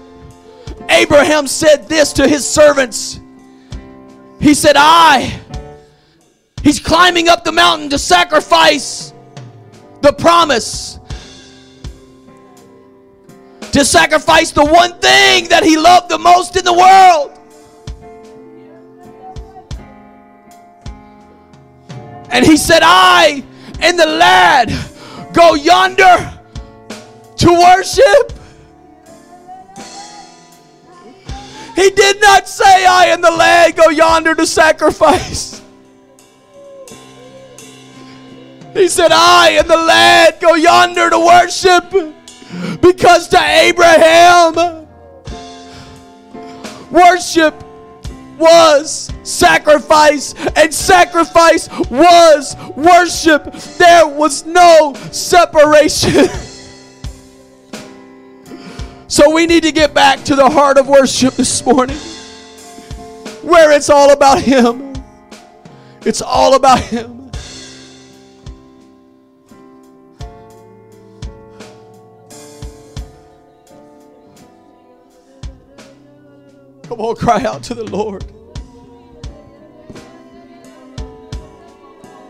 Abraham said this to his servants. He said, I, he's climbing up the mountain to sacrifice the promise to sacrifice the one thing that he loved the most in the world. And he said, I and the lad go yonder to worship. He did not say, I and the lad go yonder to sacrifice. He said, I and the lad go yonder to worship. Because to Abraham, worship was sacrifice, and sacrifice was worship. There was no separation. So we need to get back to the heart of worship this morning where it's all about Him. It's all about Him. On, cry out to the Lord.